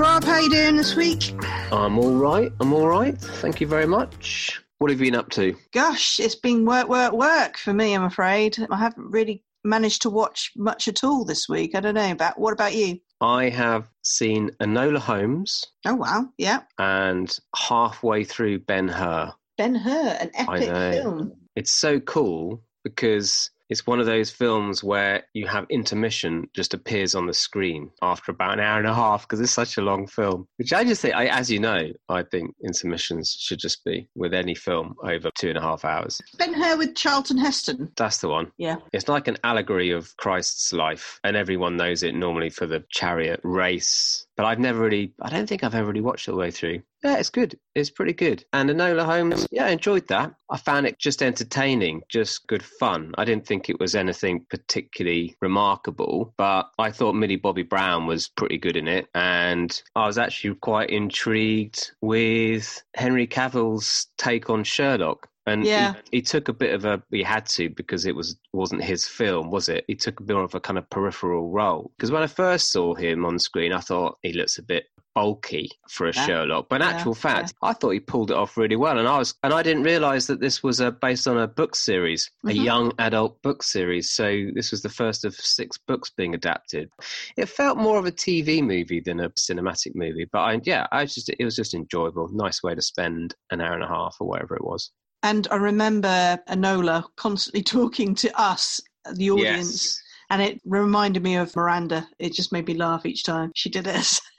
Rob. How you doing this week? I'm all right. I'm all right. Thank you very much. What have you been up to? Gosh, it's been work, work, work for me. I'm afraid I haven't really managed to watch much at all this week. I don't know about. What about you? I have seen Enola Holmes. Oh wow, yeah. And halfway through Ben Hur. Ben Hur, an epic film. It's so cool because it's one of those films where you have intermission just appears on the screen after about an hour and a half because it's such a long film. Which I just think, I, as you know, I think intermissions should just be with any film over two and a half hours. Ben Hur with Charlton Heston. That's the one. Yeah. It's like an allegory of Christ's life, and everyone knows it normally for the chariot race. But I've never really, I don't think I've ever really watched it all the way through. Yeah, it's good. It's pretty good. And Enola Holmes, yeah, I enjoyed that. I found it just entertaining, just good fun. I didn't think it was anything particularly remarkable, but I thought Millie Bobby Brown was pretty good in it. And I was actually quite intrigued with Henry Cavill's take on Sherlock. And yeah. he, he, took a bit of a he had to because it was wasn't his film, was it? He took a bit of a kind of peripheral role. Because when I first saw him on screen, I thought he looks a bit bulky for a Yeah. Sherlock. But in Yeah, actual fact, I thought he pulled it off really well. And I was and I didn't realise that this was a, based on a book series, a Mhm. young adult book series. So this was the first of six books being adapted. It felt more of a TV movie than a cinematic movie. But I, yeah, I just it was just enjoyable. Nice way to spend an hour and a half or whatever it was. And I remember Enola constantly talking to us, the audience. Yes. And it reminded me of Miranda. It just made me laugh each time she did it.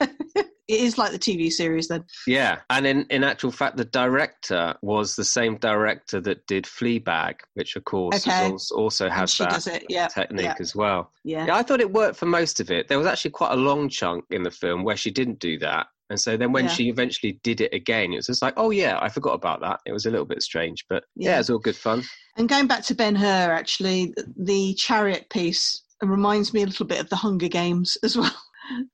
it is like the TV series then. Yeah, and in, in actual fact, the director was the same director that did Fleabag, which of course Okay. also, also has that it. Yeah. technique Yeah. as well. Yeah. Yeah, I thought it worked for most of it. There was actually quite a long chunk in the film where she didn't do that. And so then when Yeah. she eventually did it again, it was just like, oh yeah, I forgot about that. It was a little bit strange, but yeah, Yeah. it was all good fun. And going back to Ben Hur, actually, the chariot piece reminds me a little bit of the Hunger Games as well.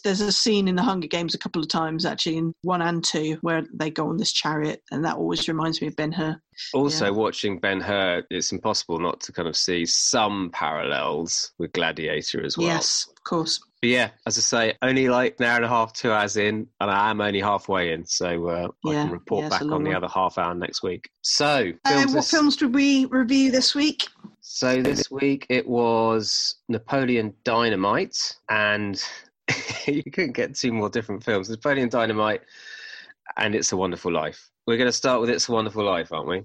There's a scene in the Hunger Games a couple of times, actually, in one and two, where they go on this chariot, and that always reminds me of Ben Hur. Also, Yeah. watching Ben Hur, it's impossible not to kind of see some parallels with Gladiator as well. Yes, of course. But yeah, as I say, only like an hour and a half, two hours in, and I am only halfway in, so uh, I can report yeah, back on long the other half hour next week. So, Uh, what this, films did we review this week? so this week it was Napoleon Dynamite, and you couldn't get two more different films. Napoleon Dynamite and It's a Wonderful Life. We're going to start with It's a Wonderful Life, aren't we?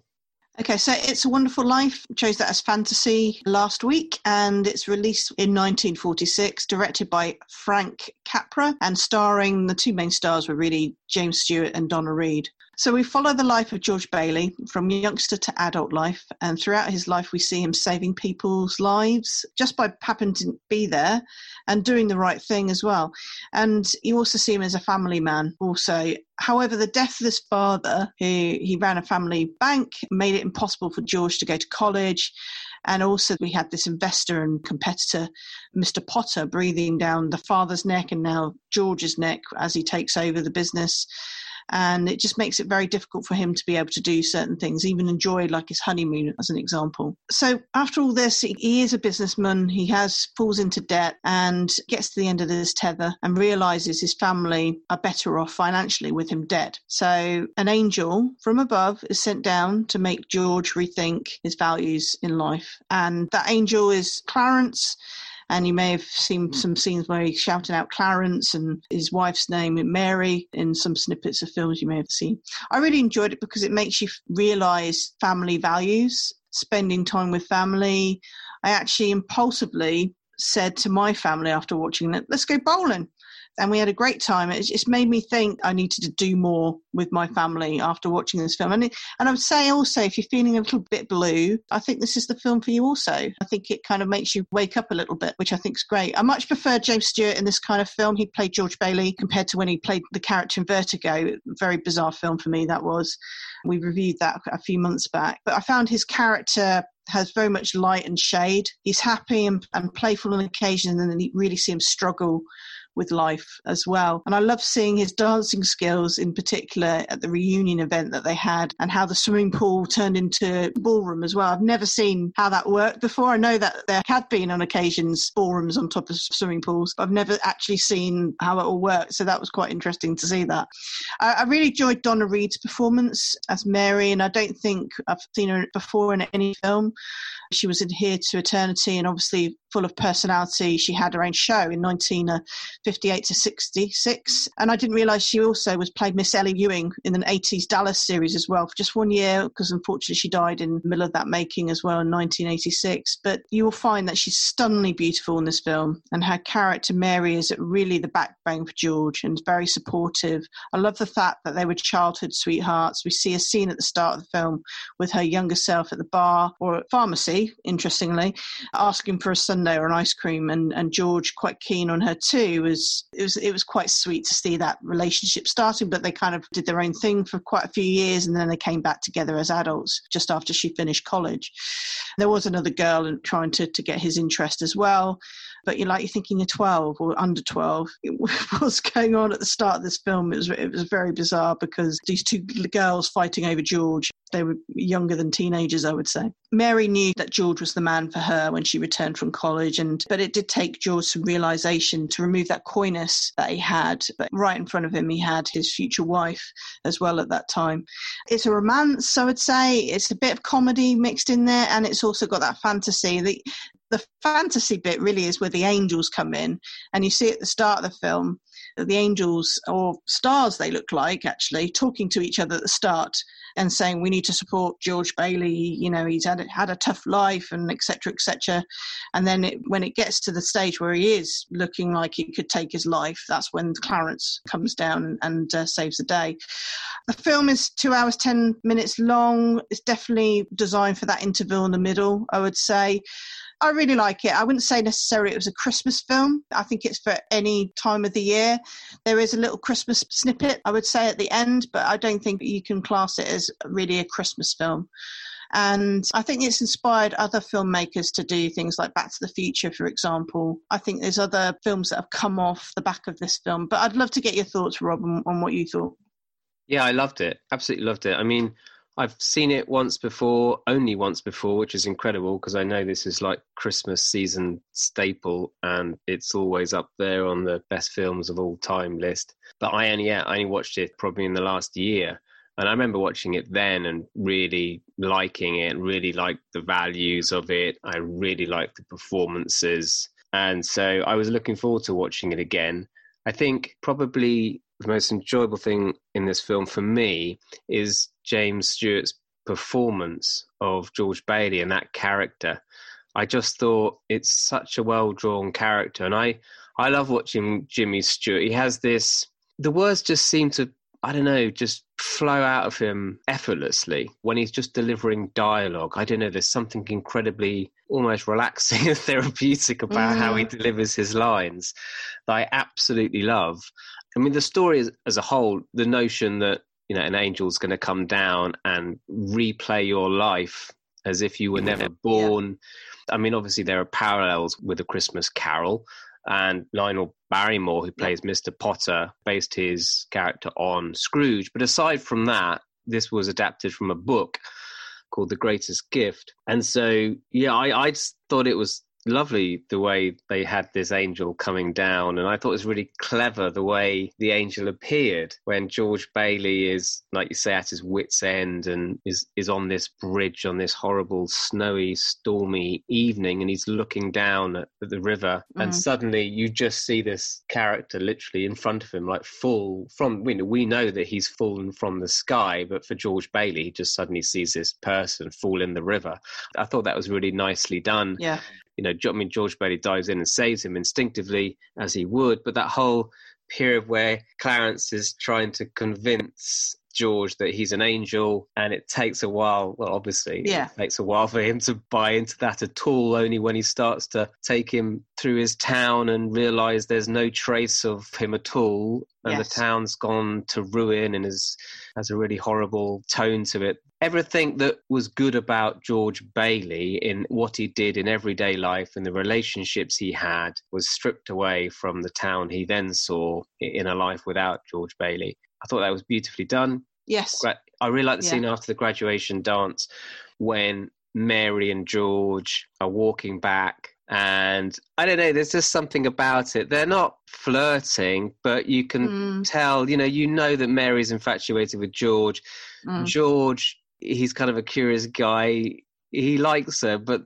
Okay, so It's a Wonderful Life chose that as fantasy last week, and it's released in 1946, directed by Frank Capra, and starring the two main stars were really James Stewart and Donna Reed. So we follow the life of George Bailey from youngster to adult life, and throughout his life, we see him saving people's lives just by happening to be there and doing the right thing as well. And you also see him as a family man, also. However, the death of his father, who he ran a family bank, made it impossible for George to go to college. And also, we had this investor and competitor, Mr. Potter, breathing down the father's neck and now George's neck as he takes over the business. And it just makes it very difficult for him to be able to do certain things, even enjoy like his honeymoon, as an example. So, after all this, he, is a businessman. He has falls into debt and gets to the end of this tether and realizes his family are better off financially with him dead. So, an angel from above is sent down to make George rethink his values in life. And that angel is Clarence. And you may have seen some scenes where he's shouting out Clarence and his wife's name, Mary, in some snippets of films you may have seen. I really enjoyed it because it makes you realize family values, spending time with family. I actually impulsively said to my family after watching it, let's go bowling. And we had a great time. It just made me think I needed to do more with my family after watching this film. And, it, and I would say also, if you're feeling a little bit blue, I think this is the film for you also. I think it kind of makes you wake up a little bit, which I think is great. I much prefer James Stewart in this kind of film. He played George Bailey compared to when he played the character in Vertigo. Very bizarre film for me, that was. We reviewed that a few months back. But I found his character has very much light and shade. He's happy and, and playful on occasion, and then you really see him struggle with life as well. And I love seeing his dancing skills in particular at the reunion event that they had and how the swimming pool turned into ballroom as well. I've never seen how that worked before. I know that there had been on occasions ballrooms on top of swimming pools, but I've never actually seen how it all worked. So that was quite interesting to see that. I, I really enjoyed Donna Reed's performance as Mary, and I don't think I've seen her before in any film. She was in Here to Eternity and obviously full of personality. She had her own show in 1958 to 66. And I didn't realise she also was played Miss Ellie Ewing in an 80s Dallas series as well for just one year because unfortunately she died in the middle of that making as well in 1986. But you will find that she's stunningly beautiful in this film and her character Mary is really the backbone for George and very supportive. I love the fact that they were childhood sweethearts. We see a scene at the start of the film with her younger self at the bar or pharmacy, interestingly, asking for a sundae or an ice cream, and, and George quite keen on her too. Was it was it was quite sweet to see that relationship starting, but they kind of did their own thing for quite a few years, and then they came back together as adults just after she finished college. There was another girl trying to to get his interest as well but you're like you're thinking you're 12 or under 12 what's going on at the start of this film. It was, it was very bizarre because these two girls fighting over george they were younger than teenagers i would say. Mary knew that george was the man for her when she returned from college and but it did take george some realization to remove that coyness that he had but right in front of him he had his future wife as well at that time. It's a romance i would say. It's a bit of comedy mixed in there and it's also got that fantasy the the fantasy bit really is where the angels come in, and you see at the start of the film that the angels or stars they look like actually talking to each other at the start and saying we need to support George Bailey. You know, he's had had a tough life and etc. etc. And then it, when it gets to the stage where he is looking like he could take his life, that's when Clarence comes down and uh, saves the day. The film is two hours ten minutes long. It's definitely designed for that interval in the middle. I would say. I really like it. I wouldn't say necessarily it was a Christmas film. I think it's for any time of the year. There is a little Christmas snippet, I would say, at the end, but I don't think you can class it as really a Christmas film. And I think it's inspired other filmmakers to do things like Back to the Future, for example. I think there's other films that have come off the back of this film. But I'd love to get your thoughts, Rob, on, on what you thought. Yeah, I loved it. Absolutely loved it. I mean, I've seen it once before, only once before, which is incredible because I know this is like Christmas season staple and it's always up there on the best films of all time list. But I only, yeah, I only watched it probably in the last year. And I remember watching it then and really liking it, really liked the values of it. I really liked the performances. And so I was looking forward to watching it again. I think probably the most enjoyable thing in this film for me is James Stewart's performance of George Bailey and that character. I just thought it's such a well drawn character, and I I love watching Jimmy Stewart. He has this. The words just seem to I don't know, just flow out of him effortlessly when he's just delivering dialogue. I don't know, there's something incredibly almost relaxing and therapeutic about mm. how he mm. delivers his lines that I absolutely love. I mean, the story as, as a whole, the notion that you know an angel's going to come down and replay your life as if you were never born. Yeah. I mean, obviously there are parallels with a Christmas Carol, and Lionel Barrymore, who plays Mr. Potter, based his character on Scrooge. But aside from that, this was adapted from a book called The Greatest Gift. And so, yeah, I, I just thought it was lovely the way they had this angel coming down and i thought it was really clever the way the angel appeared when george bailey is like you say at his wits end and is is on this bridge on this horrible snowy stormy evening and he's looking down at the river mm. and suddenly you just see this character literally in front of him like fall from we know, we know that he's fallen from the sky but for george bailey he just suddenly sees this person fall in the river. I thought that was really nicely done. Yeah you know, I mean, George Bailey dives in and saves him instinctively as he would, but that whole period where Clarence is trying to convince George that he's an angel, and it takes a while. Well, obviously, yeah. it takes a while for him to buy into that at all. Only when he starts to take him through his town and realize there's no trace of him at all, and yes. the town's gone to ruin and is has a really horrible tone to it. Everything that was good about George Bailey in what he did in everyday life and the relationships he had was stripped away from the town he then saw in a life without George Bailey. I thought that was beautifully done. Yes. I really like the yeah. scene after the graduation dance when Mary and George are walking back and I don't know, there's just something about it. They're not flirting, but you can mm. tell, you know, you know that Mary's infatuated with George. Mm. George, he's kind of a curious guy. He likes her, but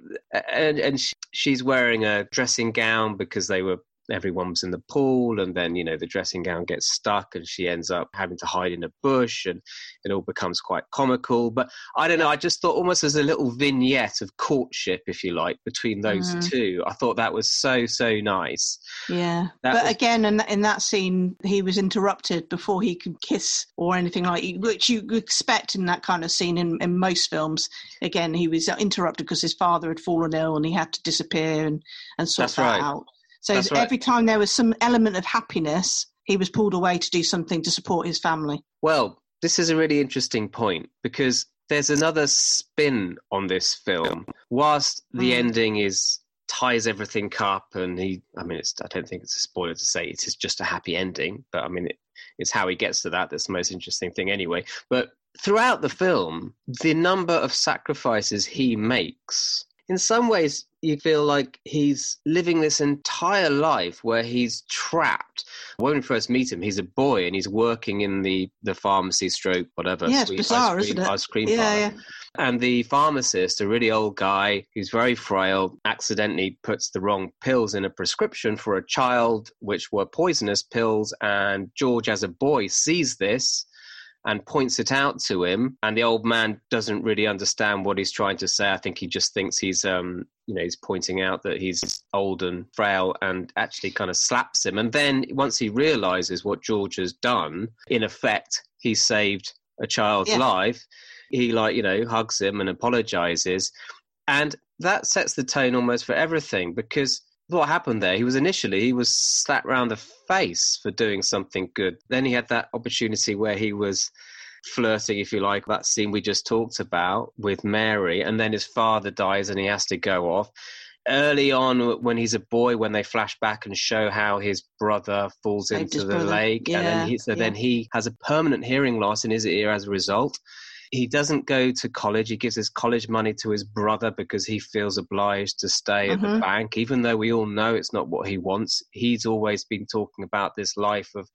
and and she's wearing a dressing gown because they were everyone was in the pool and then you know the dressing gown gets stuck and she ends up having to hide in a bush and it all becomes quite comical. But i don't know i just thought almost as a little vignette of courtship if you like between those mm. two. I thought that was so so nice. Yeah. That but was... again in that, in that scene he was interrupted before he could kiss or anything like which you expect in that kind of scene in, in most films. Again he was interrupted because his father had fallen ill and he had to disappear and and sort That's that right. out so right. every time there was some element of happiness, he was pulled away to do something to support his family. Well, this is a really interesting point because there's another spin on this film. Whilst the mm. ending is ties everything up, and he, I mean, it's, I don't think it's a spoiler to say it is just a happy ending, but I mean, it, it's how he gets to that that's the most interesting thing anyway. But throughout the film, the number of sacrifices he makes in some ways you feel like he's living this entire life where he's trapped. When we first meet him, he's a boy and he's working in the, the pharmacy stroke, whatever. Yeah, it's bizarre, ice cream, isn't it? Ice cream yeah, yeah. And the pharmacist, a really old guy who's very frail, accidentally puts the wrong pills in a prescription for a child, which were poisonous pills. And George, as a boy, sees this and points it out to him and the old man doesn't really understand what he's trying to say. I think he just thinks he's um you know he's pointing out that he's old and frail and actually kind of slaps him. And then once he realizes what george has done in effect he saved a child's yeah. life. He like you know hugs him and apologizes. And that sets the tone almost for everything because what happened there. He was initially he was slapped round the face for doing something good. Then he had that opportunity where he was flirting, if you like, that scene we just talked about with Mary, and then his father dies and he has to go off. Early on, when he's a boy, when they flash back and show how his brother falls into the brother. lake, yeah, and then he, so yeah. then he has a permanent hearing loss in his ear as a result. He doesn't go to college. He gives his college money to his brother because he feels obliged to stay at mm-hmm. the bank, even though we all know it's not what he wants. He's always been talking about this life of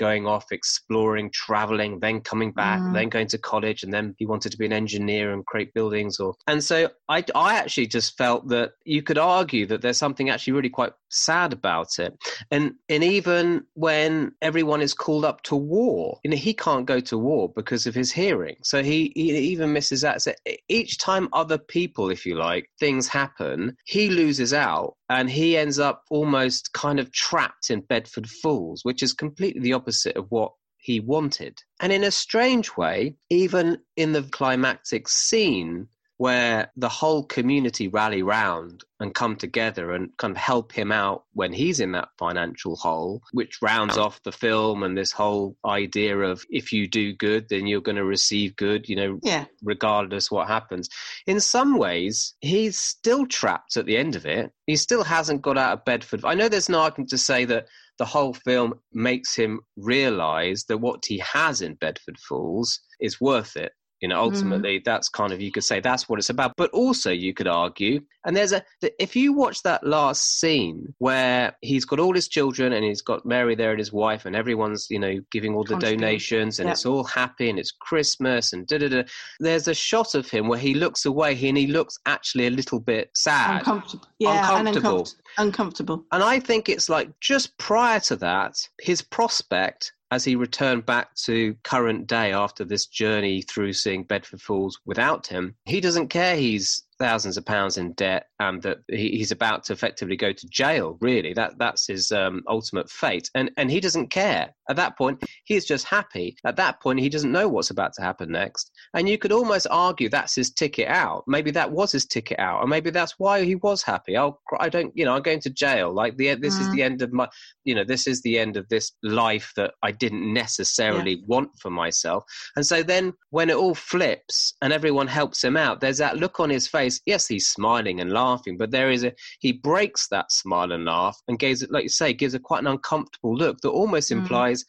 going off, exploring, traveling, then coming back, mm. then going to college, and then he wanted to be an engineer and create buildings. Or and so I, I actually just felt that you could argue that there's something actually really quite sad about it. And and even when everyone is called up to war, you know, he can't go to war because of his hearing. So he, he even misses that. So each time other people, if you like, things happen, he loses out and he ends up almost kind of trapped in Bedford Falls, which is completely the opposite of what he wanted. And in a strange way, even in the climactic scene, where the whole community rally round and come together and kind of help him out when he's in that financial hole, which rounds off the film and this whole idea of if you do good, then you're going to receive good, you know, yeah. regardless what happens. In some ways, he's still trapped at the end of it. He still hasn't got out of Bedford. I know there's an argument to say that the whole film makes him realize that what he has in Bedford Falls is worth it you know, mm-hmm. ultimately, mm. that's kind of you could say that's what it's about. But also, you could argue, and there's a if you watch that last scene where he's got all his children and he's got Mary there and his wife, and everyone's you know giving all the donations, and it's all happy and it's Christmas and da da da. There's a shot of him where he looks away and he looks actually a little bit sad, uncomfortable, yeah, uncomfortable. And uncomfortable. And I think it's like just prior to that, his prospect as he returned back to current day after this journey through seeing Bedford Falls without him, he doesn't care. He's thousands of pounds in debt and that he's about to effectively go to jail. Really, that that's his um, ultimate fate, and and he doesn't care At that point, he's just happy. At that point, he doesn't know what's about to happen next. And you could almost argue that's his ticket out. Maybe that was his ticket out, or maybe that's why he was happy. I'll, I don't, you know, I'm going to jail. Like the this mm. is the end of my, you know, this is the end of this life that I didn't necessarily yeah. want for myself. And so then when it all flips and everyone helps him out, there's that look on his face. Yes, he's smiling and laughing, but there is a he breaks that smile and laugh and gives, like you say, gives a quite an uncomfortable look that almost mm. implies,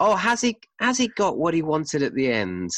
oh, has he has he got what he wanted at the end?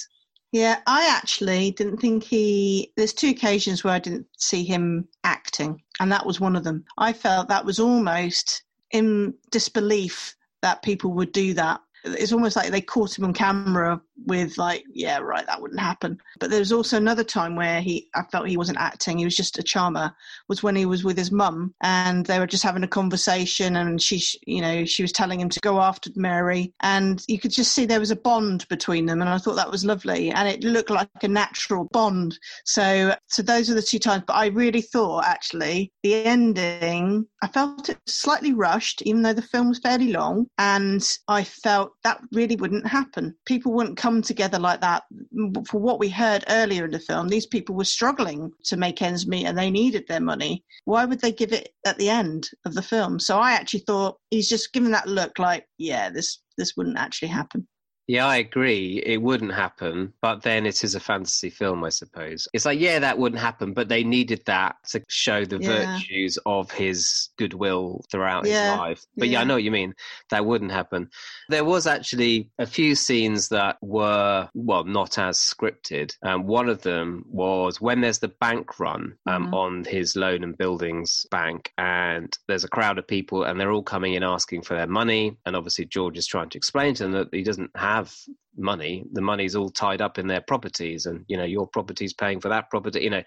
Yeah, I actually didn't think he. There's two occasions where I didn't see him acting, and that was one of them. I felt that was almost in disbelief that people would do that it's almost like they caught him on camera with like yeah right that wouldn't happen but there was also another time where he i felt he wasn't acting he was just a charmer was when he was with his mum and they were just having a conversation and she you know she was telling him to go after mary and you could just see there was a bond between them and i thought that was lovely and it looked like a natural bond so so those are the two times but i really thought actually the ending i felt it slightly rushed even though the film was fairly long and i felt that really wouldn't happen. People wouldn't come together like that. For what we heard earlier in the film, these people were struggling to make ends meet and they needed their money. Why would they give it at the end of the film? So I actually thought he's just given that look like, yeah, this this wouldn't actually happen. Yeah, I agree. It wouldn't happen, but then it is a fantasy film, I suppose. It's like, yeah, that wouldn't happen, but they needed that to show the yeah. virtues of his goodwill throughout yeah. his life. But yeah. yeah. I know what you mean. That wouldn't happen. There was actually a few scenes that were, well, not as scripted. Um, one of them was when there's the bank run um, mm-hmm. on his loan and buildings bank, and there's a crowd of people, and they're all coming in asking for their money. And obviously, George is trying to explain to them that he doesn't have have money the money's all tied up in their properties and you know your property's paying for that property you know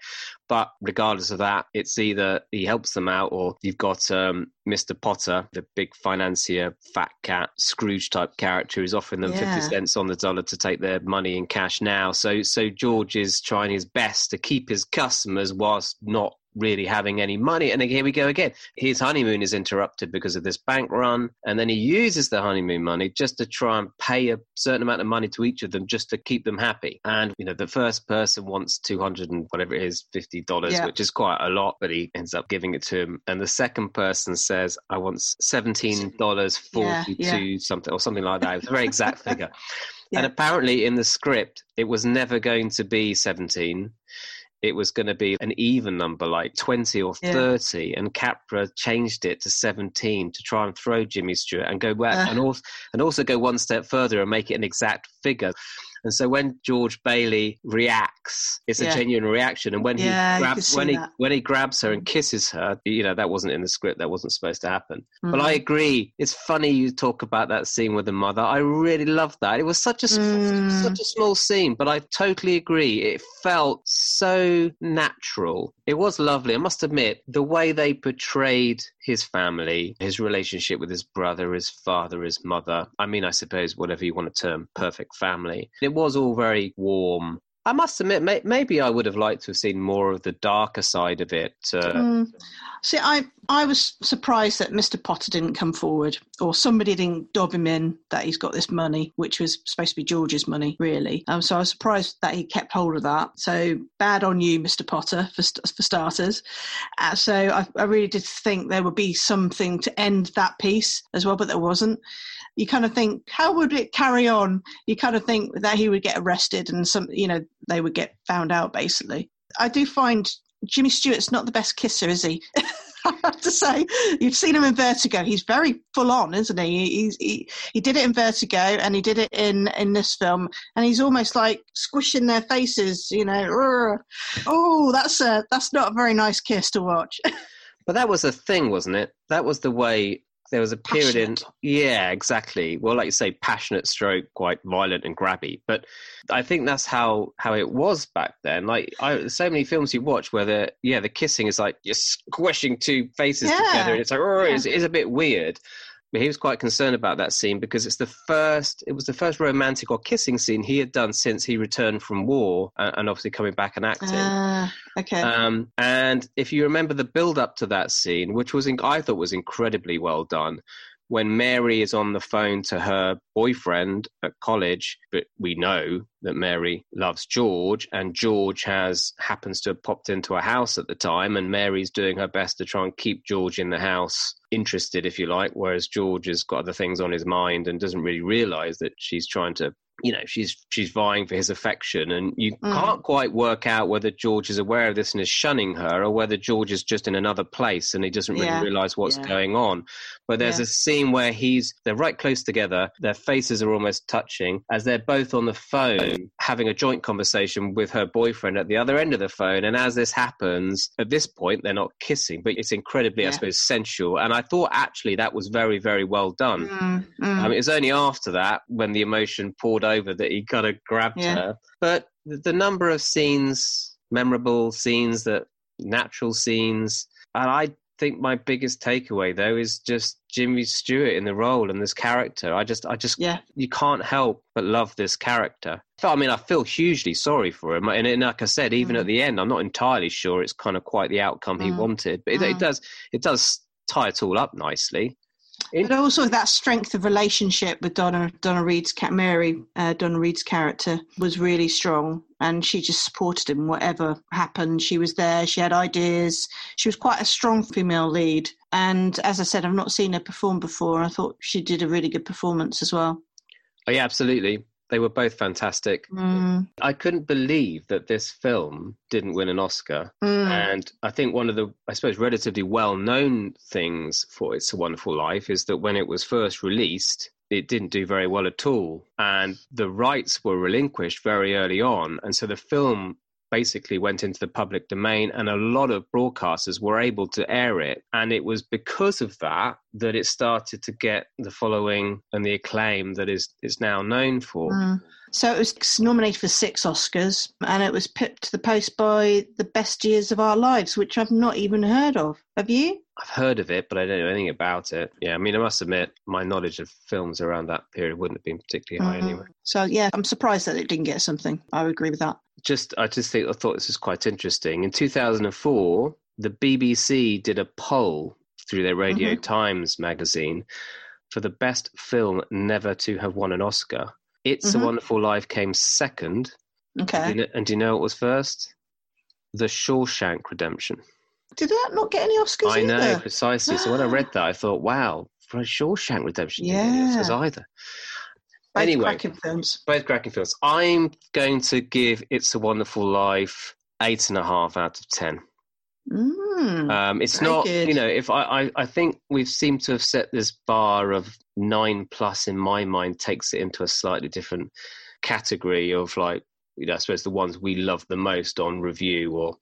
but regardless of that it's either he helps them out or you've got um, mr potter the big financier fat cat scrooge type character who's offering them yeah. 50 cents on the dollar to take their money in cash now so so george is trying his best to keep his customers whilst not really having any money. And here we go again. His honeymoon is interrupted because of this bank run. And then he uses the honeymoon money just to try and pay a certain amount of money to each of them just to keep them happy. And, you know, the first person wants 200 and whatever it is, $50, yeah. which is quite a lot, but he ends up giving it to him. And the second person says, I want $17.42 yeah, yeah. something or something like that. It's a very exact figure. And apparently in the script, it was never going to be 17 it was going to be an even number like 20 or 30 yeah. and capra changed it to 17 to try and throw jimmy stewart and go back uh. and also and also go one step further and make it an exact figure and so when George Bailey reacts, it's a yeah. genuine reaction. And when yeah, he grabs when he that. when he grabs her and kisses her, you know that wasn't in the script. That wasn't supposed to happen. Mm-hmm. But I agree. It's funny you talk about that scene with the mother. I really loved that. It was such a mm. such a small scene, but I totally agree. It felt so natural. It was lovely. I must admit the way they portrayed his family, his relationship with his brother, his father, his mother. I mean, I suppose whatever you want to term perfect family. It was all very warm. I must admit, may- maybe I would have liked to have seen more of the darker side of it. Uh, mm. See, I I was surprised that Mr. Potter didn't come forward, or somebody didn't dob him in that he's got this money, which was supposed to be George's money, really. Um, so I was surprised that he kept hold of that. So bad on you, Mr. Potter, for for starters. Uh, so I, I really did think there would be something to end that piece as well, but there wasn't you kind of think, how would it carry on? You kind of think that he would get arrested and some, you know, they would get found out basically. I do find Jimmy Stewart's not the best kisser, is he? I have to say, you've seen him in Vertigo. He's very full on, isn't he? He's, he he did it in Vertigo, and he did it in in this film, and he's almost like squishing their faces. You know, oh, that's a that's not a very nice kiss to watch. But that was a thing, wasn't it? That was the way there was a period passionate. in yeah exactly well like you say passionate stroke quite violent and grabby but i think that's how how it was back then like I, so many films you watch where the yeah the kissing is like you're squishing two faces yeah. together and it's like oh, yeah. it's, it's a bit weird he was quite concerned about that scene because it's the first it was the first romantic or kissing scene he had done since he returned from war and, obviously coming back and acting. Uh, okay. Um, and if you remember the build up to that scene which was in, i thought was incredibly well done when Mary is on the phone to her boyfriend at college, but we know that Mary loves George, and George has happens to have popped into a house at the time, and Mary's doing her best to try and keep George in the house interested, if you like, whereas George has got other things on his mind and doesn't really realize that she's trying to you know she's she's vying for his affection and you mm. can't quite work out whether george is aware of this and is shunning her or whether george is just in another place and he doesn't really yeah. realize what's yeah. going on but there's yeah. a scene where he's they're right close together their faces are almost touching as they're both on the phone having a joint conversation with her boyfriend at the other end of the phone and as this happens at this point they're not kissing but it's incredibly i suppose sensual and i thought actually that was very very well done mm. Mm. I mean, it was only after that when the emotion poured over that he kind of grabbed yeah. her. But the number of scenes, memorable scenes, that natural scenes, and I think my biggest takeaway though is just Jimmy Stewart in the role and this character. I just, I just, yeah, you can't help but love this character. I mean, I feel hugely sorry for him, and, and like I said, even mm. at the end, I'm not entirely sure it's kind of quite the outcome mm. he wanted, but it, mm. it does, it does tie it all up nicely. But also that strength of relationship with Donna Donna Reed's cat Mary uh, Donna Reed's character was really strong, and she just supported him whatever happened. She was there. She had ideas. She was quite a strong female lead. And as I said, I've not seen her perform before. I thought she did a really good performance as well. Oh, yeah, absolutely. They were both fantastic. Mm. I couldn't believe that this film didn't win an Oscar. Mm. And I think one of the, I suppose, relatively well known things for It's a Wonderful Life is that when it was first released, it didn't do very well at all. And the rights were relinquished very early on. And so the film basically went into the public domain and a lot of broadcasters were able to air it and it was because of that that it started to get the following and the acclaim that is is now known for mm. So it was nominated for six oscars and it was pipped to the post by the best years of our lives which i've not even heard of have you I've heard of it, but I don't know anything about it. Yeah, I mean, I must admit, my knowledge of films around that period wouldn't have been particularly high mm-hmm. anyway. So, yeah, I'm surprised that it didn't get something. I would agree with that just I just think I thought this was quite interesting. In 2004, the BBC did a poll through their Radio mm-hmm. Times magazine for the best film never to have won an Oscar. It's mm-hmm. a Wonderful Life came second. Okay. And do, you know, and do you know what was first? The Shawshank Redemption. Did that not get any Oscars? I either? know precisely. so when I read that, I thought, "Wow, for a Shawshank Redemption, yeah, didn't get any Oscars either." Both anyway, cracking films. Both cracking films. I'm going to give It's a Wonderful Life eight and a half out of ten. Mm, um, it's not, good. you know, if I, I, I think we've seemed to have set this bar of nine plus in my mind takes it into a slightly different category of like, you know, I suppose the ones we love the most on review or,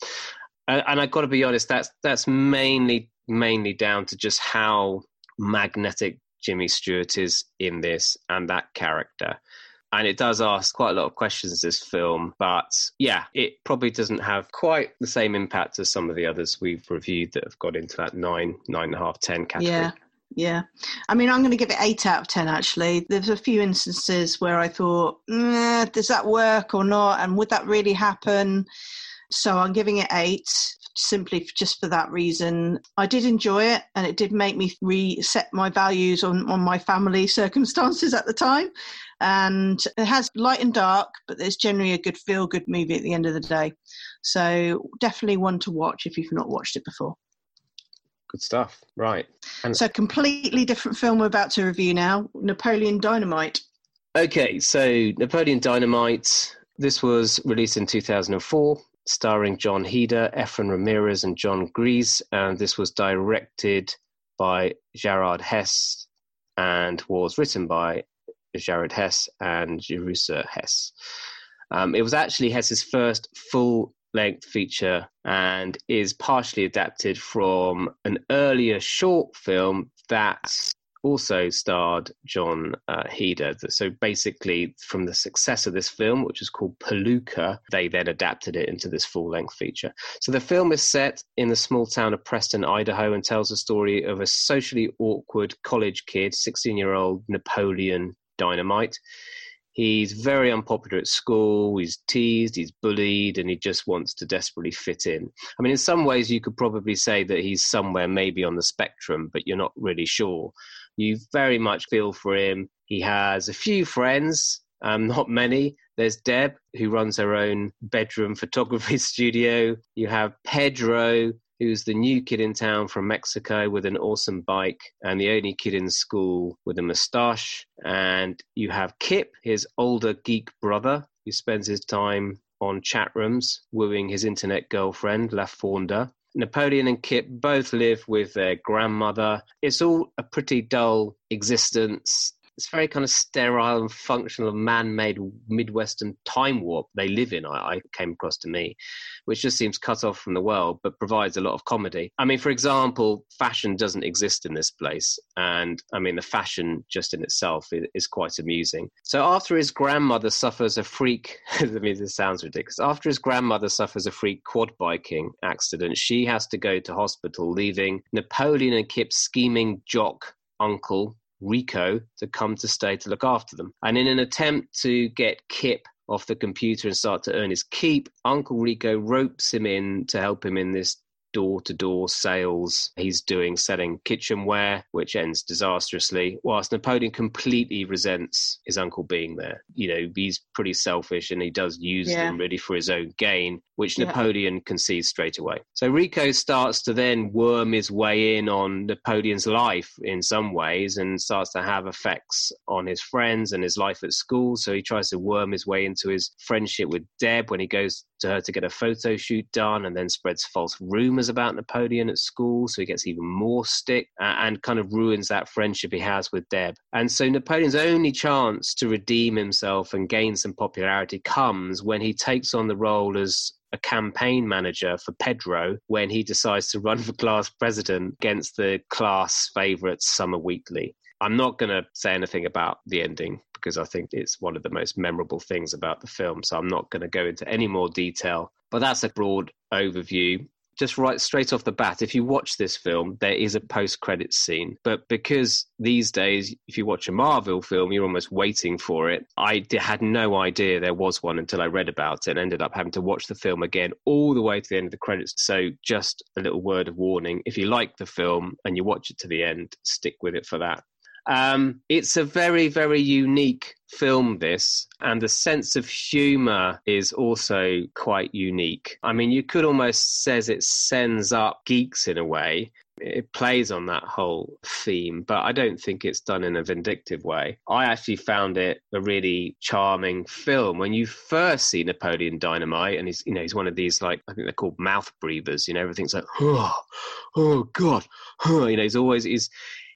and, and I've got to be honest, that's that's mainly mainly down to just how magnetic Jimmy Stewart is in this and that character. And it does ask quite a lot of questions, this film, but yeah, it probably doesn't have quite the same impact as some of the others we've reviewed that have got into that nine, nine and a half, ten category. Yeah. Yeah. I mean, I'm going to give it eight out of 10, actually. There's a few instances where I thought, mm, does that work or not? And would that really happen? So I'm giving it eight simply just for that reason. I did enjoy it and it did make me reset my values on, on my family circumstances at the time. And it has light and dark, but there's generally a good feel good movie at the end of the day. So definitely one to watch if you've not watched it before. Good stuff. Right. And so completely different film we're about to review now, Napoleon Dynamite. Okay, so Napoleon Dynamite. This was released in 2004 starring Jon Heder, Efren Ramirez, and Jon Gries. And this was directed by Jared Hess and was written by Jared Hess and Jerusha Hess. Um, it was actually Hess's first full length feature and is partially adapted from an earlier short film that also starred Jon uh, Heder. So basically, from the success of this film, which is called Peluca, they then adapted it into this full length feature. So the film is set in the small town of Preston, Idaho, and tells the story of a socially awkward college kid, 16 year old Napoleon Dynamite. He's very unpopular at school. He's teased, he's bullied, and he just wants to desperately fit in. I mean, in some ways, you could probably say that he's somewhere maybe on the spectrum, but you're not really sure You very much feel for him. He has a few friends, um, not many. There's Deb, who runs her own bedroom photography studio. You have Pedro, who's the new kid in town from Mexico with an awesome bike and the only kid in school with a moustache. And you have Kip, his older geek brother, who spends his time on chat rooms wooing his internet girlfriend, LaFawnduh. Napoleon and Kip both live with their grandmother. It's all a pretty dull existence it's very kind of sterile and functional, man-made Midwestern time warp they live in. I, I, came across to me, which just seems cut off from the world, but provides a lot of comedy. I mean, for example, fashion doesn't exist in this place, and I mean the fashion just in itself is, is quite amusing. So after his grandmother suffers a freak, I mean this sounds ridiculous. After his grandmother suffers a freak quad biking accident, she has to go to hospital, leaving Napoleon and Kip's scheming jock uncle Rico to come to stay to look after them. And in an attempt to get Kip off the computer and start to earn his keep, Uncle Rico ropes him in to help him in this door to door sales he's doing selling kitchenware, which ends disastrously, whilst Napoleon completely resents his uncle being there. You know, he's pretty selfish and he does use yeah. them really for his own gain, which yeah. Napoleon concedes straight away. So Rico starts to then worm his way in on Napoleon's life in some ways and starts to have effects on his friends and his life at school. So he tries to worm his way into his friendship with Deb when he goes to her to get a photo shoot done and then spreads false rumors about Napoleon at school. So he gets even more stick uh, and kind of ruins that friendship he has with Deb. And so Napoleon's only chance to redeem himself and gain some popularity comes when he takes on the role as a campaign manager for Pedro when he decides to run for class president against the class favourites Summer Wheatley. I'm not going to say anything about the ending because I think it's one of the most memorable things about the film. So I'm not going to go into any more detail. But that's a broad overview. Just right straight off the bat, if you watch this film, there is a post credits scene. But because these days, if you watch a Marvel film, you're almost waiting for it. I had no idea there was one until I read about it and ended up having to watch the film again all the way to the end of the credits. So, just a little word of warning if you like the film and you watch it to the end, stick with it for that. Um, it's a very, very unique film, this, and the sense of humor is also quite unique. I mean, you could almost says it sends up geeks in a way. It plays on that whole theme, but I don't think it's done in a vindictive way. I actually found it a really charming film. When you first see Napoleon Dynamite, and he's you know he's one of these like I think they're called mouth breathers. You know everything's like oh oh god, oh, you know he's always he's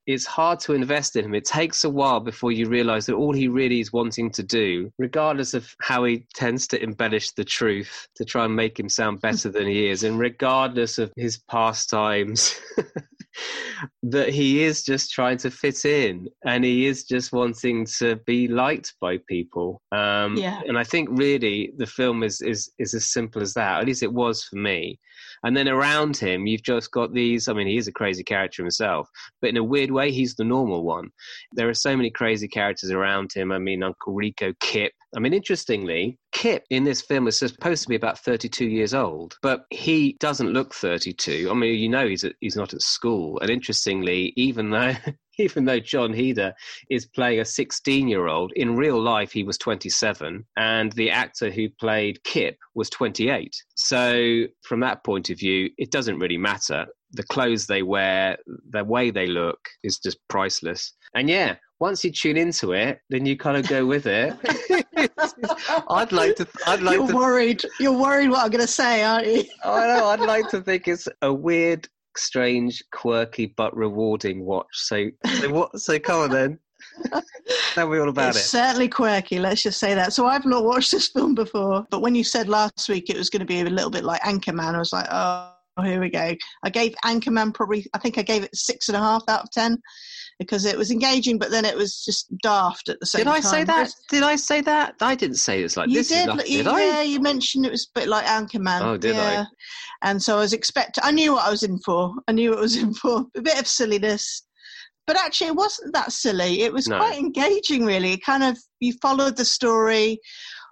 it's hard to invest in him. It takes a while before you realize that all he really is wanting to do, regardless of how he tends to embellish the truth to try and make him sound better than he is, and regardless of his pastimes, that he is just trying to fit in and he is just wanting to be liked by people. Um, yeah. And I think really the film is, is, is as simple as that. At least it was for me. And then around him, you've just got these. I mean, he is a crazy character himself, but in a weird way, he's the normal one. There are so many crazy characters around him. I mean, Uncle Rico, Kip. I mean, interestingly, Kip in this film is supposed to be about 32 years old, but he doesn't look 32. I mean, you know, he's at, he's not at school. And interestingly, even though even though Jon Heder is playing a 16 year old, in real life he was 27, and the actor who played Kip was 28. So, from that point of view, it doesn't really matter. The clothes they wear, the way they look is just priceless. And yeah, once you tune into it, then you kind of go with it. I'd like to. I'd like. You're to, worried. You're worried what I'm going to say, aren't you? I know. I'd like to think it's a weird strange, quirky but rewarding watch. So, so what? So come on then. Tell me all about it's it. Certainly quirky. Let's just say that. So I've not watched this film before, but when you said last week it was going to be a little bit like Anchorman, I was like, oh, here we go. I gave Anchorman probably. I think I gave it six and a half out of ten because it was engaging, but then it was just daft at the same time. Did I say that? Did I say that? I didn't say it was like you this. Did, enough, you, did yeah, I? you mentioned it was a bit like Anchorman. Oh, did yeah. I? And so I was expecting. I knew what I was in for. I knew what I was in for. A bit of silliness. But actually, it wasn't that silly. It was no. quite engaging, really. It kind of, you followed the story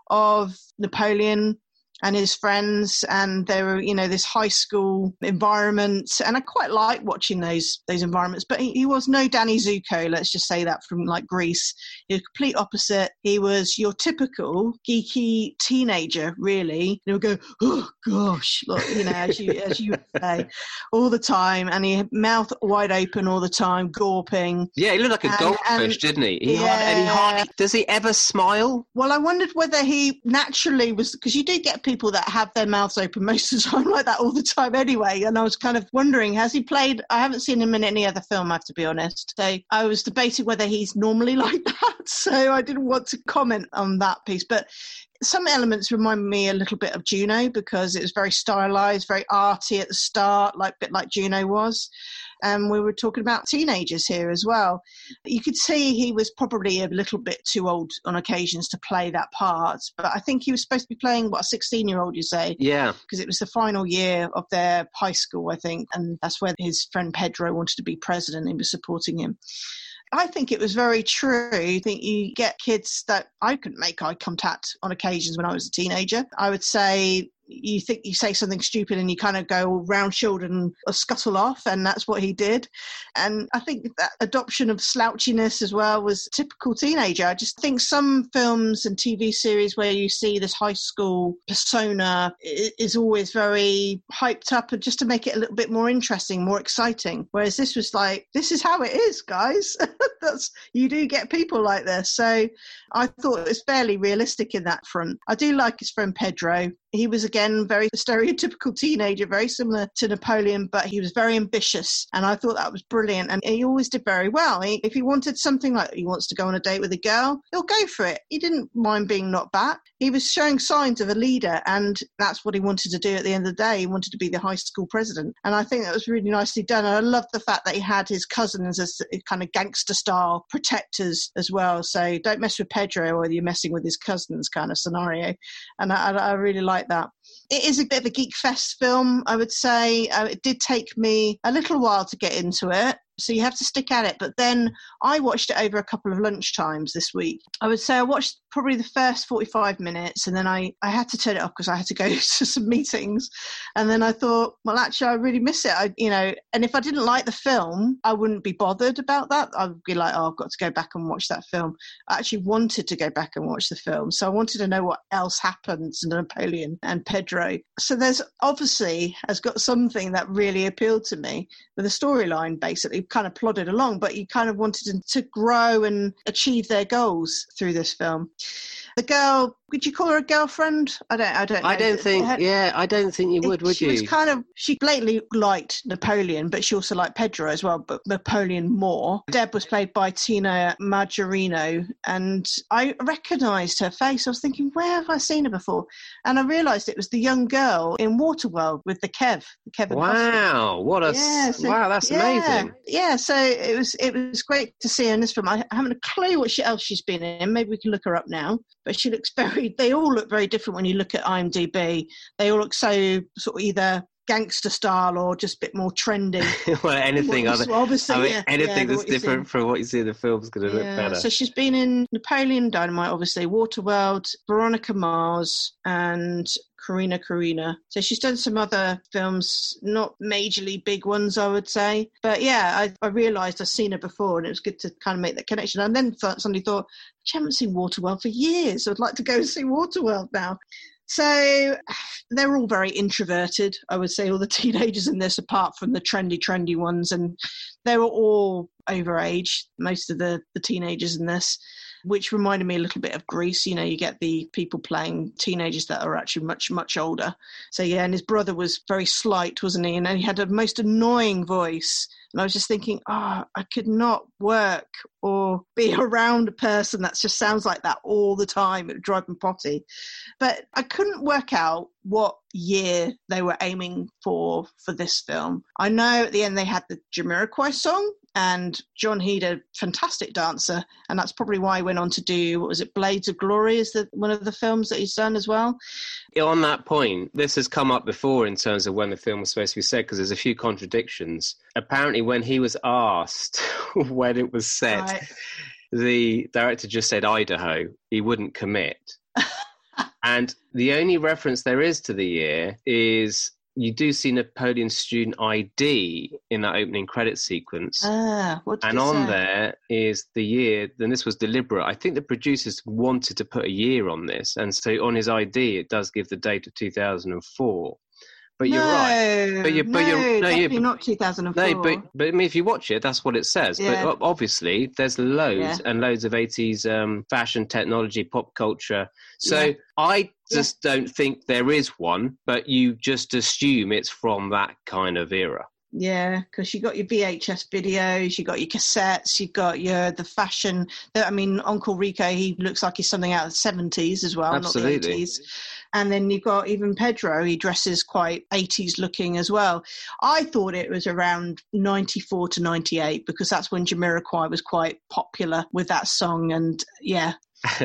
of Napoleon and his friends, and they were, you know, this high school environment. And I quite like watching those those environments. But he, he was no Danny Zuko, let's just say that from like Grease, He was complete opposite. He was your typical geeky teenager, really. He would go, oh gosh, look, you know, as you as you say, all the time, and he mouth wide open all the time, gawping. Yeah, he looked like a And- goldfish, and- didn't he? he, Yeah. and he hardly, does he ever smile? Well, I wondered whether he naturally was because you do get people that have their mouths open most of the time like that all the time anyway. And I was kind of wondering, has he played? I haven't seen him in any other film, I have to be honest. So I was debating whether he's normally like that. So I didn't want to comment on that piece, but. Some elements remind me a little bit of Juno because it was very stylized, very arty at the start, like a bit like Juno was. And we were talking about teenagers here as well you could see he was probably a little bit too old on occasions to play that part but i think he was supposed to be playing what a 16 year old you say Yeah. because it was the final year of their high school i think and that's where his friend pedro wanted to be president and was supporting him I think it was very true. I think you get kids that I couldn't make eye contact on occasions when I was a teenager. I would say you think you say something stupid and you kind of go round shouldered and scuttle off, and that's what he did. And I think that adoption of slouchiness as well was typical teenager. I just think some films and TV series where you see this high school persona is always very hyped up and just to make it a little bit more interesting, more exciting. Whereas this was like, this is how it is, guys. That's you do get people like this. So I thought it was fairly realistic in that front. I do like his friend Pedro. He was again very stereotypical teenager, very similar to Napoleon, but he was very ambitious, and I thought that was brilliant. And he always did very well. He, if he wanted something like he wants to go on a date with a girl, he'll go for it. He didn't mind being knocked back. He was showing signs of a leader, and that's what he wanted to do at the end of the day. He wanted to be the high school president, and I think that was really nicely done. And I love the fact that he had his cousins as kind of gangster style protectors as well. So don't mess with Pedro, or you're messing with his cousins, kind of scenario. And I, I I really like that. It is a bit of a geek fest film, I would say. Uh, it did take me a little while to get into it. So you have to stick at it. But then I watched it over a couple of lunch times this week. I would say I watched probably the first 45 minutes and then I, I had to turn it off because I had to go to some meetings. And then I thought, well, actually, I really miss it. I, you know, and if I didn't like the film, I wouldn't be bothered about that. I'd be like, oh, I've got to go back and watch that film. I actually wanted to go back and watch the film. So I wanted to know what else happens to Napoleon and Pedro. So there's obviously has got something that really appealed to me with the storyline basically kind of plodded along, but you kind of wanted them to grow and achieve their goals through this film. The girl, would you call her a girlfriend? I don't. I don't. Know. I don't think. Her- Yeah, I don't think you would, would she you? was kind of she blatantly liked Napoleon, but she also liked Pedro as well, but Napoleon more. Deb was played by Tina Majorino, and I recognised her face. I was thinking, where have I seen her before? And I realised it was the young girl in Waterworld with the Kev, the Kevin. Costner. Wow, what a Yeah, so- wow! That's yeah, amazing. Yeah, so it was it was great to see her in this film. I haven't a clue what she, else she's been in. Maybe we can look her up now. But she looks very. They all look very different when you look at IMDb. They all look so sort of either gangster style or just a bit more trendy. well, anything other. obviously, I mean, yeah, anything yeah, that's what you see. different from what you see in the film's going to look better. So she's been in Napoleon Dynamite, obviously, Waterworld, Veronica Mars, and Corrina Corrina. So she's done some other films, not majorly big ones, I would say. But yeah, I, I realised I've seen her before, and it was good to kind of make that connection. And then thought, suddenly thought, I haven't seen Waterworld for years. I'd like to go see Waterworld now. So they're all very introverted, I would say, all the teenagers in this, apart from the trendy, trendy ones. And they were all overage, most of the, the teenagers in this, which reminded me a little bit of Grease. You know, you get the people playing teenagers that are actually much, much older. So, yeah, and his brother was very slight, wasn't he? And he had a most annoying voice. And I was just thinking, oh, I could not work or be around a person that just sounds like that all the time. It would drive me potty. But I couldn't work out what year they were aiming for for this film. I know at the end they had the Jamiroquai song, and Jon Heder, a fantastic dancer, and that's probably why he went on to do what was it, Blades of Glory, is the one of the films that he's done as well. on that point, this has come up before in terms of when the film was supposed to be set because there's a few contradictions. Apparently, when he was asked when it was set, Right. the director just said Idaho. He wouldn't commit. And the only reference there is to the year is you do see Napoleon's student ID in that opening credit sequence. Ah, and on say? there is the year, then this was deliberate. I think the producers wanted to put a year on this. And so on his ID, it does give the date of 2004. But you're right. No, But you- but no, you're- no, definitely not 2004. No, but but I mean, if you watch it, that's what it says. Yeah. But obviously, there's loads Yeah. and loads of 80s um, fashion, technology, pop culture. So Yeah. I just don't think there is one, but you just assume it's from that kind of era. Yeah, because you got your VHS videos, you got your cassettes, you got your the fashion. The, I mean, Uncle Rico, he looks like he's something out of the seventies as well, not Absolutely. the eighties. And then you've got even Pedro, he dresses quite eighties looking as well. I thought it was around ninety four to ninety eight because that's when Jamiroquai was quite popular with that song. And yeah,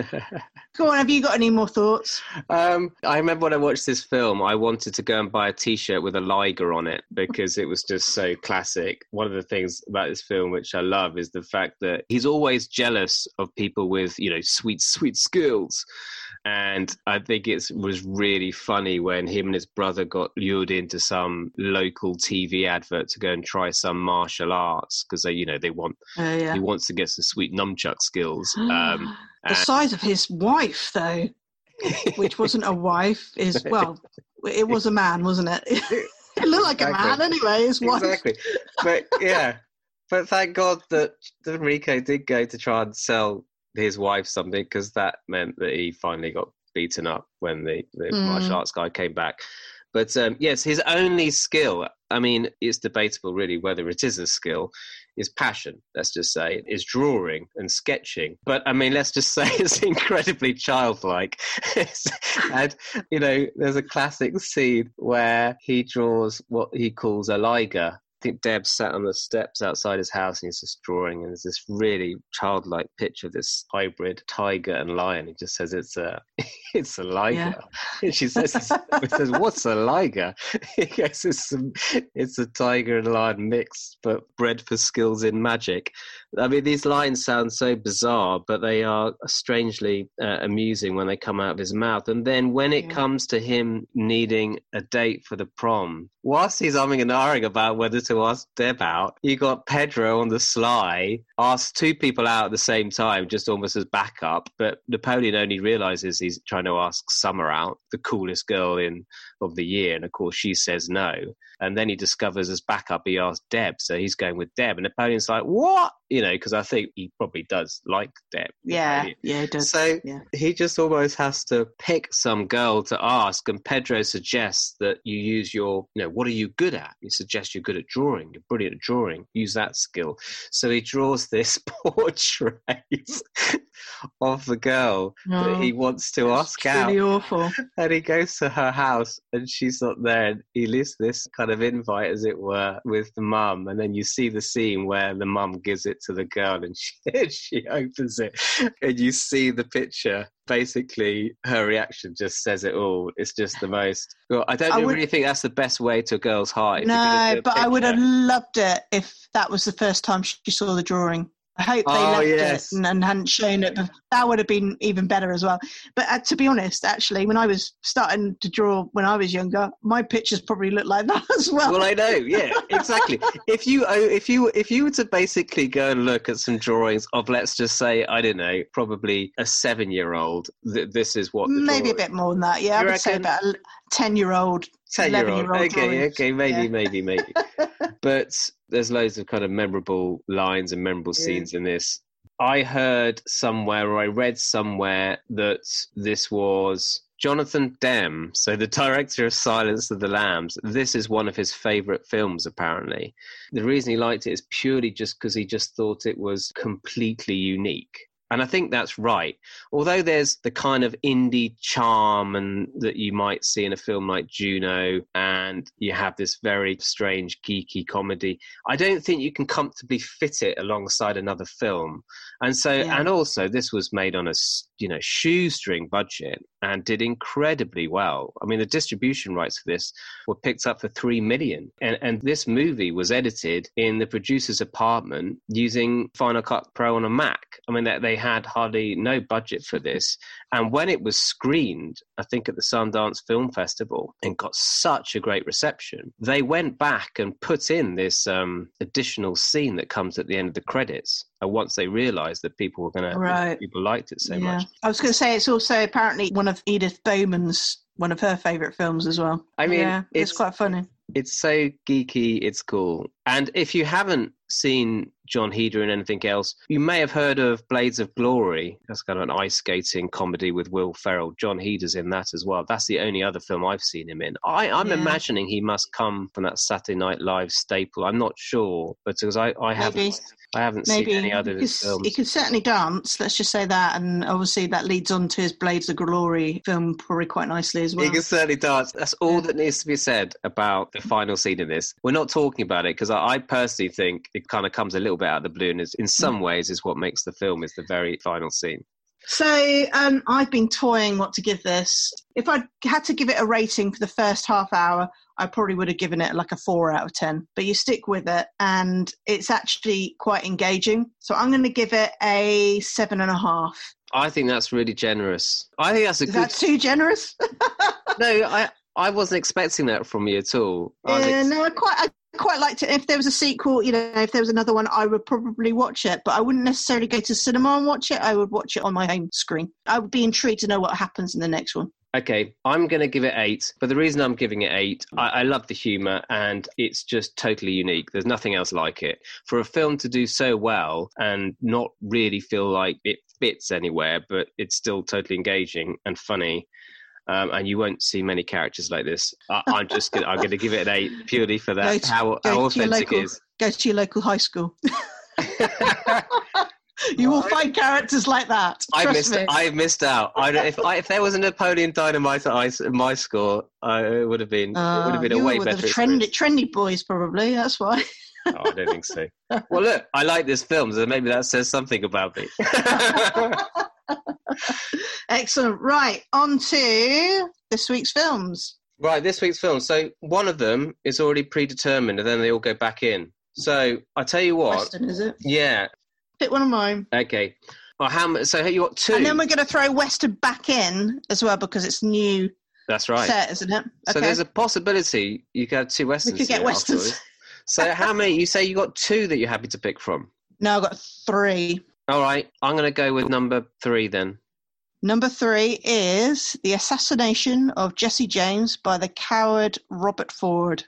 go on, have you got any more thoughts? Um, I remember when I watched this film, I wanted to go and buy a T-shirt with a Liger on it because it was just so classic. One of the things about this film, which I love, is the fact that he's always jealous of people with, you know, sweet, sweet skills. And I think it was really funny when him and his brother got lured into some local TV advert to go and try some martial arts because they, you know, they want Uh, yeah. he wants to get some sweet nunchuck skills. Um, the size of his wife, though, which wasn't a wife, is well, it was a man, wasn't it? it looked like a man anyway. His wife. exactly. But yeah, but thank God that that Rico did go to try and sell his wife something because that meant that he finally got beaten up when the, the Mm. martial arts guy came back. But um, yes, his only skill, I mean, it's debatable really whether it is a skill, is passion, let's just say, is drawing and sketching. But I mean, let's just say it's incredibly childlike. and, you know, there's a classic scene where he draws what he calls a liger. I think Deb sat on the steps outside his house and he's just drawing, and there's this really childlike picture of this hybrid tiger and lion. He just says it's a, it's a liger. Yeah. And she says, says, "What's a liger?" He goes, "It's a, it's a tiger and lion mixed, but bred for skills in magic." I mean, these lines sound so bizarre, but they are strangely uh, amusing when they come out of his mouth. And then when it Yeah. comes to him needing a date for the prom, whilst he's umming and ahhing about whether to ask Deb out, you got Pedro on the sly, asks two people out at the same time, just almost as backup. But Napoleon only realizes he's trying to ask Summer out, the coolest girl in of the year, and of course she says no. And then he discovers as backup he asks Deb, so he's going with Deb. And Napoleon's like, "What?" You know, because I think he probably does like Deb. Yeah, Napoleon. yeah, it does. So yeah. he just almost has to pick some girl to ask, and Pedro suggests that you use your, you know, what are you good at? He suggests you're good at drawing. You're brilliant at drawing. Use that skill. So he draws this portrait of the girl that Oh, he wants to ask out, Really awful. and he goes to her house, and she's not there. And he leaves this kind of invite, as it were, with the mum, and then you see the scene where the mum gives it to the girl, and she she opens it, and you see the picture. Basically, her reaction just says it all. It's just the most. Well, I don't I would- really think that's the best way to a girl's heart. If you're gonna No, but I would have loved it if that was the first time she saw the drawing. I hope they Oh, left yes. it and, and hadn't shown it. That would have been even better as well. But uh, to be honest, actually, when I was starting to draw when I was younger, my pictures probably looked like that as well. Well, I know, yeah, exactly. if you oh, if you if you were to basically go and look at some drawings of, let's just say, I don't know, probably a seven-year-old, th- this is what Maybe a bit more than that. Yeah, You I would say about a ten-year-old. Ten-year-old. Okay, drawings. okay, maybe, Yeah. maybe, maybe. but there's loads of kind of memorable lines and memorable Yeah. scenes in this. I heard somewhere or I read somewhere that this was Jonathan Demme, so the director of Silence of the Lambs. This is one of his favorite films, apparently. The reason he liked it is purely just because he just thought it was completely unique. And I think that's right. Although there's the kind of indie charm and that you might see in a film like Juno, and you have this very strange geeky comedy, I don't think you can comfortably fit it alongside another film. And so, Yeah. and also, this was made on a you know, shoestring budget and did incredibly well. I mean, the distribution rights for this were picked up for three million, and and this movie was edited in the producer's apartment using Final Cut Pro on a Mac. I mean, they, they had hardly no budget for this, and when it was screened, I think at the Sundance Film Festival, and got such a great reception, they went back and put in this um, additional scene that comes at the end of the credits. And once they realised that people were going Right. to, people liked it so yeah. much. I was going to say it's also apparently one of Edith Bowman's one of her favourite films as well. I mean, yeah, it's, it's- quite funny. It's so geeky, it's cool. And if you haven't seen Jon Heder in anything else, you may have heard of Blades of Glory. That's kind of an ice skating comedy with Will Ferrell. Jon Heder's in that as well. That's the only other film I've seen him in. I, I'm Yeah. imagining he must come from that Saturday Night Live staple. I'm not sure, but because I, I haven't, I haven't Maybe seen any other of he his could, films. he could certainly dance. Let's just say that, and obviously that leads on to his Blades of Glory film probably quite nicely as well. He can certainly dance. That's all Yeah. that needs to be said about the final scene in this. We're not talking about it because I, I personally think it kind of comes a little bit out of the blue, and is, in some ways is what makes the film is the very final scene. So um, I've been toying what to give this. If I had to give it a rating for the first half hour, I probably would have given it like a four out of ten. But you stick with it, and it's actually quite engaging. So I'm going to give it a seven and a half. I think that's really generous. I think that's a Is good. that too generous? No, I I wasn't expecting that from you at all. I Yeah, ex- no, I quite, I quite liked it. If there was a sequel, you know, if there was another one, I would probably watch it. But I wouldn't necessarily go to cinema and watch it. I would watch it on my home screen. I would be intrigued to know what happens in the next one. Okay, I'm going to give it eight. But the reason I'm giving it eight, I, I love the humor and it's just totally unique. There's nothing else like it. For a film to do so well and not really feel like it fits anywhere, but it's still totally engaging and funny. Um, and you won't see many characters like this. I, I'm just gonna, I'm going to give it an eight purely for that to- how, how authentic local- is. Go to your local high school. you will find characters like that. I missed. me. I missed out. I don't, if I, if there was a Napoleon Dynamite at I- my score, I, it would have been. it would have been Uh, a way better. the trendy, trendy boys, probably. That's why. Oh, I don't think so. Well, look, I like this film, so maybe that says something about me. Excellent. Right, on to this week's films. right, this week's film. So one of them is already predetermined, and then they all go back in. So I tell you what. Western, is it? Yeah. Pick one of mine. Okay. Well, how much? So you got two. And then we're going to throw Western back in as well because it's new That's right. set, isn't it? So there's a possibility you could have two we westerns. could get Westerns. afterwards. So how many? You say you got two that you're happy to pick from. No, I've got three. All right, I'm going to go with number three then. Number three is The Assassination of Jesse James by the coward Robert Ford.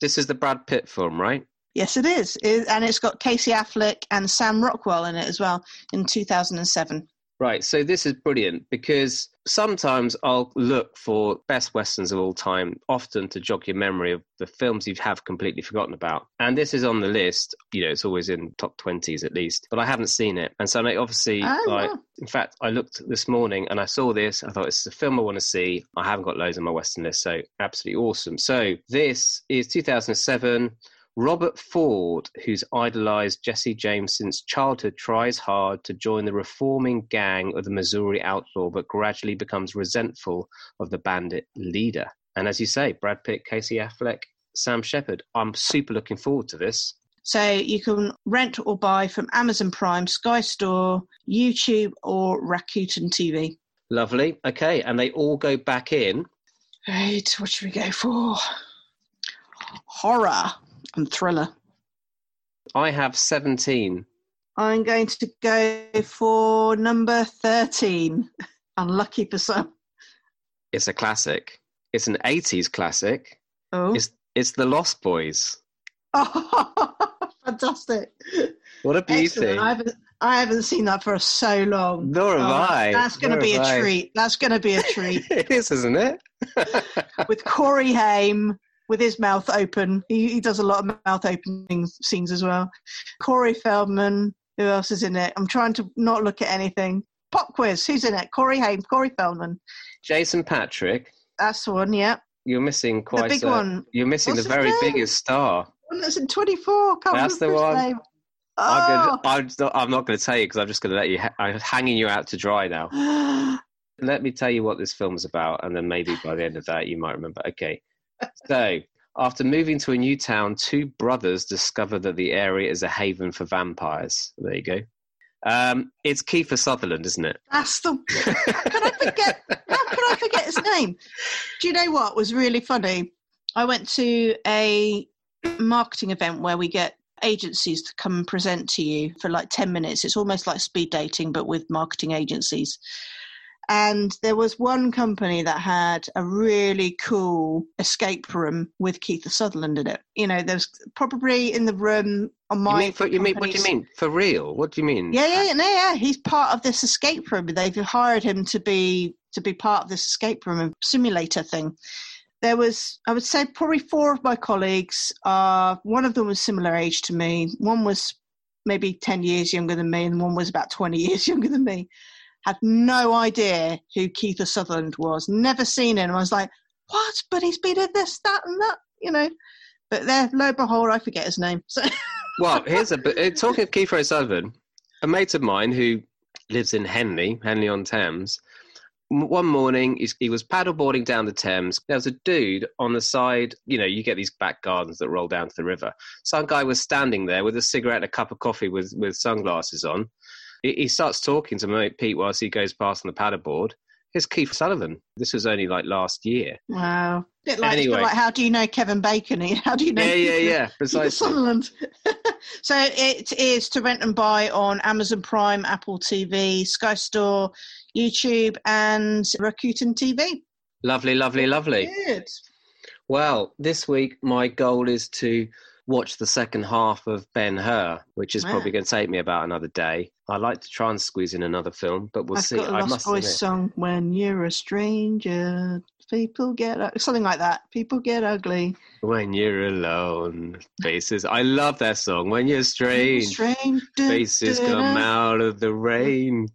This is the Brad Pitt film, right? Yes, it is. It- and it's got Casey Affleck and Sam Rockwell in it as well in 2007. Right. So this is brilliant because sometimes I'll look for best westerns of all time, often to jog your memory of the films you have completely forgotten about. And this is on the list. You know, it's always in top twenties at least, but I haven't seen it. And so I obviously, Oh, like, wow. in fact, I looked this morning and I saw this. I thought this is a film I want to see. I haven't got loads on my western list, so absolutely awesome. So this is 2007. Robert Ford, who's idolized Jesse James since childhood, tries hard to join the reforming gang of the Missouri outlaw, but gradually becomes resentful of the bandit leader. And as you say, Brad Pitt, Casey Affleck, Sam Shepard. I'm super looking forward to this. So you can rent or buy from Amazon Prime, Sky Store, YouTube, or Rakuten TV. Lovely. Okay, and they all go back in. Right, what should we go for? Horror and thriller. I have 17. I'm going to go for number 13. Unlucky for some. It's a classic. It's an 80s classic. Oh, It's it's The Lost Boys. oh fantastic. What a beauty. Excellent. I haven't, I haven't seen that for so long. Nor have Oh, I. That's going to be a I. treat. That's going to be a treat. it is, isn't it? with Corey Haim with his mouth open. He, he does a lot of mouth opening scenes as well. Corey Feldman. Who else is in it? I'm trying to not look at anything. Pop quiz. Who's in it? Corey Haim. Corey Feldman. Jason Patric, That's the one. Yeah, you're missing quite the big a- one. You're missing What's the very biggest star. One that's in 24. Can't That's the one. name. Oh. I'm, gonna, I'm, I'm not going to tell you because I'm just going to let you. Ha- I'm hanging you out to dry now. Let me tell you what this film's about, and then maybe by the end of that, you might remember. Okay. So, after moving to a new town, two brothers discover that the area is a haven for vampires. There you go. Um, it's Kiefer Sutherland, isn't it? That's the. How can I forget? How can I forget his name? Do you know what was really funny? I went to a marketing event where we get agencies to come and present to you for like 10 minutes. It's almost like speed dating, but with marketing agencies. And there was one company that had a really cool escape room with Kiefer Sutherland in it. You know, there's probably in the room on my. You mean for, you mean, what do you mean? For real? What do you mean? Yeah, yeah, no, yeah. He's part of this escape room. They've hired him to be to be part of this escape room simulator thing. There was, I would say, probably four of my colleagues. Uh, one of them was similar age to me. One was maybe ten years younger than me, and one was about twenty years younger than me had no idea who Kiefer Sutherland was, never seen him. I was like, what? But he's been in this, that, and that, you know. But there, lo and behold, I forget his name. So. well, here's a uh, talking of Kiefer Sutherland, a mate of mine who lives in Henley, Henley on Thames. One morning, he was paddleboarding down the Thames. There was a dude on the side. You know, you get these back gardens that roll down to the river. Some guy was standing there with a cigarette, a cup of coffee, with with sunglasses on he starts talking to mate Pete whilst he goes past on the paddleboard. It's Keith Sullivan. This was only like last year. Wow. Bit like, anyway. bit like how do you know Kevin Bacon? How do you know? Yeah, yeah, yeah. Precisely. Sutherland. so it is to rent and buy on Amazon Prime, Apple TV, Sky Store, YouTube, and Rakuten TV. Lovely, lovely, lovely. Good. Well, this week my goal is to watch the second half of Ben Hur, which is probably going to take me about another day. I like to try and squeeze in another film, but we'll I've see. Got a I Lost Boys song when you're a stranger. People get something like that. People get ugly when you're alone. Faces. I love that song. When you're strange, strange faces come out of the rain.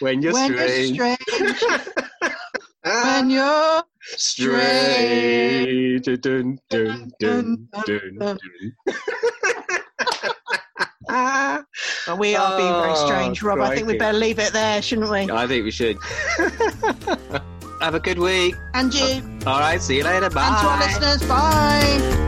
When you're when strange. You're strange. when you're strange. Dun, dun, dun, we are being very oh, strange, Rob. I think we better leave it there, shouldn't we? I think we should. Have a good week. And you. All right. See you later. Bye. And to our listeners, bye.